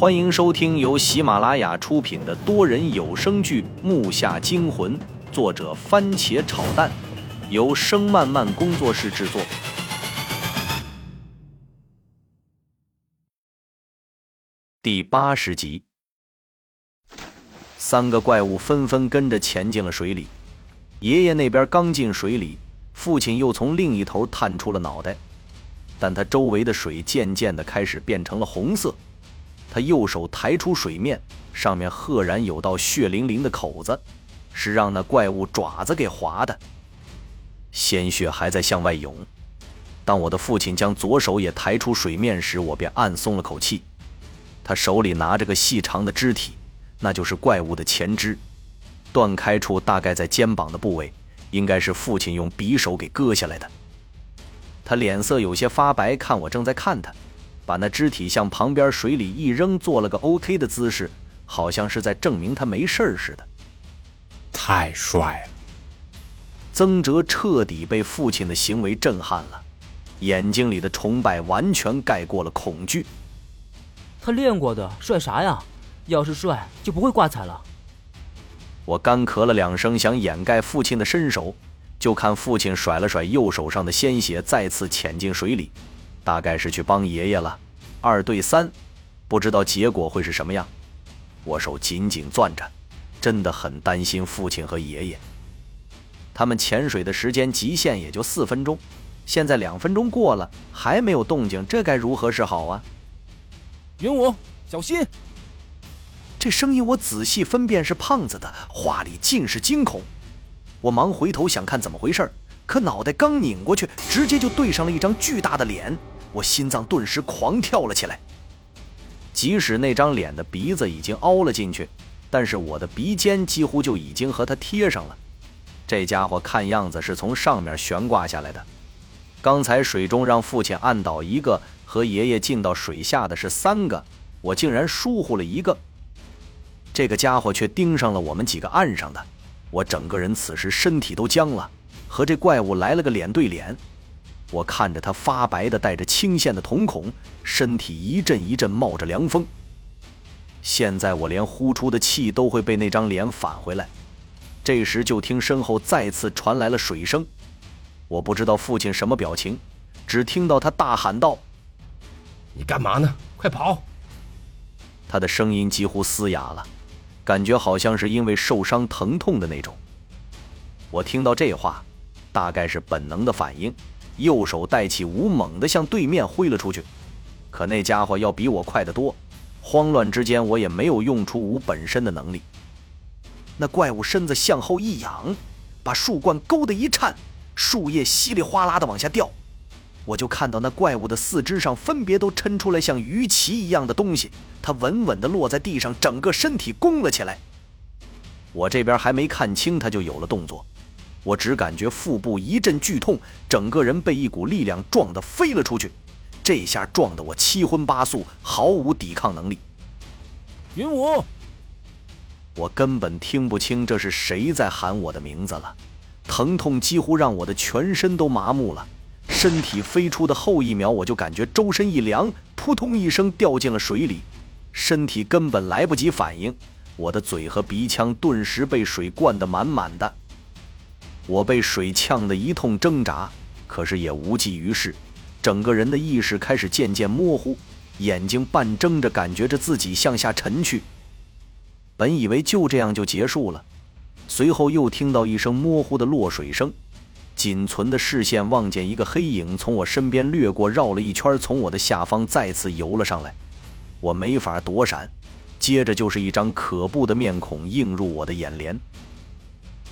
欢迎收听由喜马拉雅出品的多人有声剧《木下惊魂》，作者番茄炒蛋，由声漫漫工作室制作。第八十集，三个怪物纷纷跟着潜进了水里。爷爷那边刚进水里，父亲又从另一头探出了脑袋，但他周围的水渐渐的开始变成了红色。他右手抬出水面，上面赫然有道血淋淋的口子，是让那怪物爪子给划的。鲜血还在向外涌。当我的父亲将左手也抬出水面时，我便暗松了口气。他手里拿着个细长的肢体，那就是怪物的前肢，断开处大概在肩膀的部位，应该是父亲用匕首给割下来的。他脸色有些发白，看我正在看他。把那肢体向旁边水里一扔，做了个 OK 的姿势，好像是在证明他没事似的。太帅了！曾哲彻底被父亲的行为震撼了，眼睛里的崇拜完全盖过了恐惧。他练过的，帅啥呀？要是帅，就不会挂彩了。我干咳了两声，想掩盖父亲的身手，就看父亲甩了甩右手上的鲜血，再次潜进水里。大概是去帮爷爷了，二对三，不知道结果会是什么样。我手紧紧攥着，真的很担心父亲和爷爷。他们潜水的时间极限也就四分钟，现在两分钟过了还没有动静，这该如何是好啊？云武，小心！这声音我仔细分辨是胖子的，话里尽是惊恐。我忙回头想看怎么回事可脑袋刚拧过去，直接就对上了一张巨大的脸。我心脏顿时狂跳了起来。即使那张脸的鼻子已经凹了进去，但是我的鼻尖几乎就已经和它贴上了。这家伙看样子是从上面悬挂下来的。刚才水中让父亲按倒一个，和爷爷进到水下的是三个，我竟然疏忽了一个。这个家伙却盯上了我们几个岸上的，我整个人此时身体都僵了，和这怪物来了个脸对脸。我看着他发白的、带着青线的瞳孔，身体一阵一阵冒着凉风。现在我连呼出的气都会被那张脸返回来。这时就听身后再次传来了水声，我不知道父亲什么表情，只听到他大喊道：“你干嘛呢？快跑！”他的声音几乎嘶哑了，感觉好像是因为受伤疼痛的那种。我听到这话，大概是本能的反应。右手带起舞，猛地向对面挥了出去，可那家伙要比我快得多。慌乱之间，我也没有用出舞本身的能力。那怪物身子向后一仰，把树冠勾得一颤，树叶稀里哗啦的往下掉。我就看到那怪物的四肢上分别都抻出来像鱼鳍一样的东西，它稳稳地落在地上，整个身体弓了起来。我这边还没看清，它就有了动作。我只感觉腹部一阵剧痛，整个人被一股力量撞得飞了出去。这下撞得我七荤八素，毫无抵抗能力。云武，我根本听不清这是谁在喊我的名字了。疼痛几乎让我的全身都麻木了。身体飞出的后一秒，我就感觉周身一凉，扑通一声掉进了水里。身体根本来不及反应，我的嘴和鼻腔顿时被水灌得满满的。我被水呛得一通挣扎，可是也无济于事，整个人的意识开始渐渐模糊，眼睛半睁着，感觉着自己向下沉去。本以为就这样就结束了，随后又听到一声模糊的落水声，仅存的视线望见一个黑影从我身边掠过，绕了一圈，从我的下方再次游了上来，我没法躲闪，接着就是一张可怖的面孔映入我的眼帘。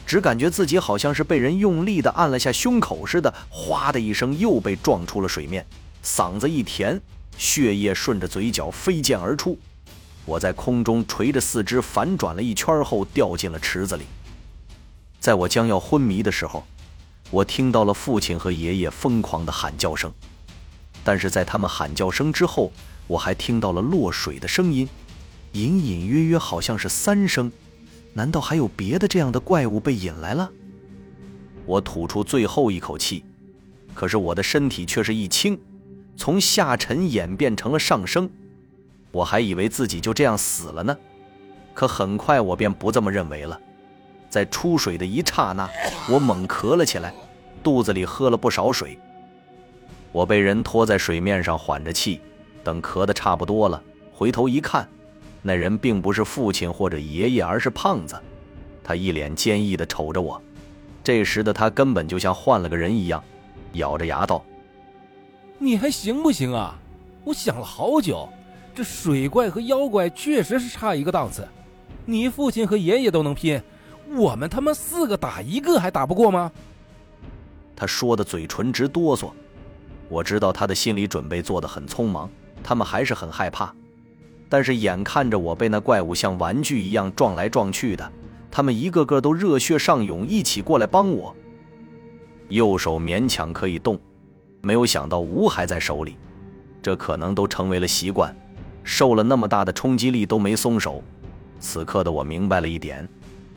只感觉自己好像是被人用力的按了下胸口似的，哗的一声又被撞出了水面，嗓子一甜，血液顺着嘴角飞溅而出。我在空中垂着四肢反转了一圈后掉进了池子里。在我将要昏迷的时候，我听到了父亲和爷爷疯狂的喊叫声，但是在他们喊叫声之后，我还听到了落水的声音，隐隐约约好像是三声。难道还有别的这样的怪物被引来了？我吐出最后一口气，可是我的身体却是一轻，从下沉演变成了上升。我还以为自己就这样死了呢。可很快我便不这么认为了。在出水的一刹那，我猛咳了起来，肚子里喝了不少水。我被人拖在水面上缓着气，等咳得差不多了，回头一看，那人并不是父亲或者爷爷，而是胖子。他一脸坚毅地瞅着我，这时的他根本就像换了个人一样，咬着牙道：“你还行不行啊？我想了好久，这水怪和妖怪确实是差一个档次。你父亲和爷爷都能拼。”我们他妈四个打一个还打不过吗？他说的嘴唇直哆嗦，我知道他的心理准备做得很匆忙，他们还是很害怕。但是眼看着我被那怪物像玩具一样撞来撞去的，他们一个个都热血上涌，一起过来帮我。右手勉强可以动，没有想到吴还在手里，这可能都成为了习惯，受了那么大的冲击力都没松手。此刻的我明白了一点。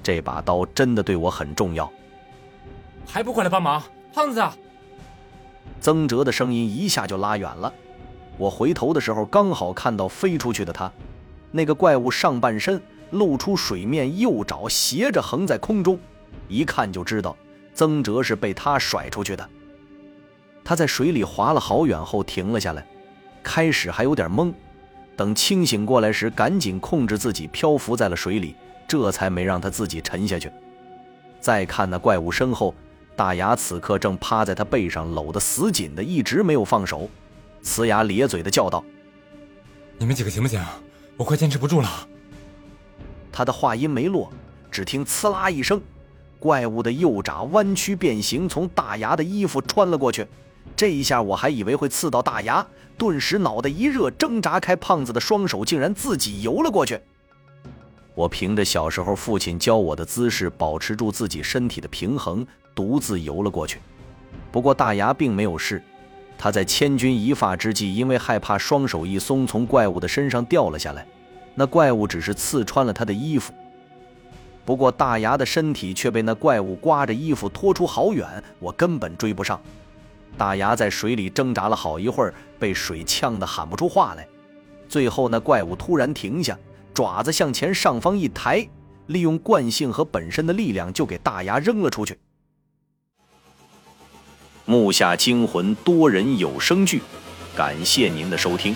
这把刀真的对我很重要，还不快来帮忙，胖子！曾哲的声音一下就拉远了。我回头的时候，刚好看到飞出去的他，那个怪物上半身露出水面，右爪斜着横在空中，一看就知道曾哲是被他甩出去的。他在水里滑了好远后停了下来，开始还有点懵，等清醒过来时，赶紧控制自己漂浮在了水里。这才没让他自己沉下去。再看那怪物身后，大牙此刻正趴在他背上，搂得死紧的，一直没有放手，呲牙咧嘴的叫道：“你们几个行不行？我快坚持不住了。”他的话音没落，只听“呲啦”一声，怪物的右爪弯曲变形，从大牙的衣服穿了过去。这一下我还以为会刺到大牙，顿时脑袋一热，挣扎开胖子的双手，竟然自己游了过去。我凭着小时候父亲教我的姿势，保持住自己身体的平衡，独自游了过去。不过大牙并没有事，他在千钧一发之际，因为害怕双手一松，从怪物的身上掉了下来。那怪物只是刺穿了他的衣服，不过大牙的身体却被那怪物刮着衣服拖出好远，我根本追不上。大牙在水里挣扎了好一会儿，被水呛得喊不出话来。最后那怪物突然停下。爪子向前上方一抬，利用惯性和本身的力量，就给大牙扔了出去。木下惊魂多人有声剧，感谢您的收听，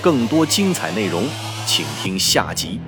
更多精彩内容，请听下集。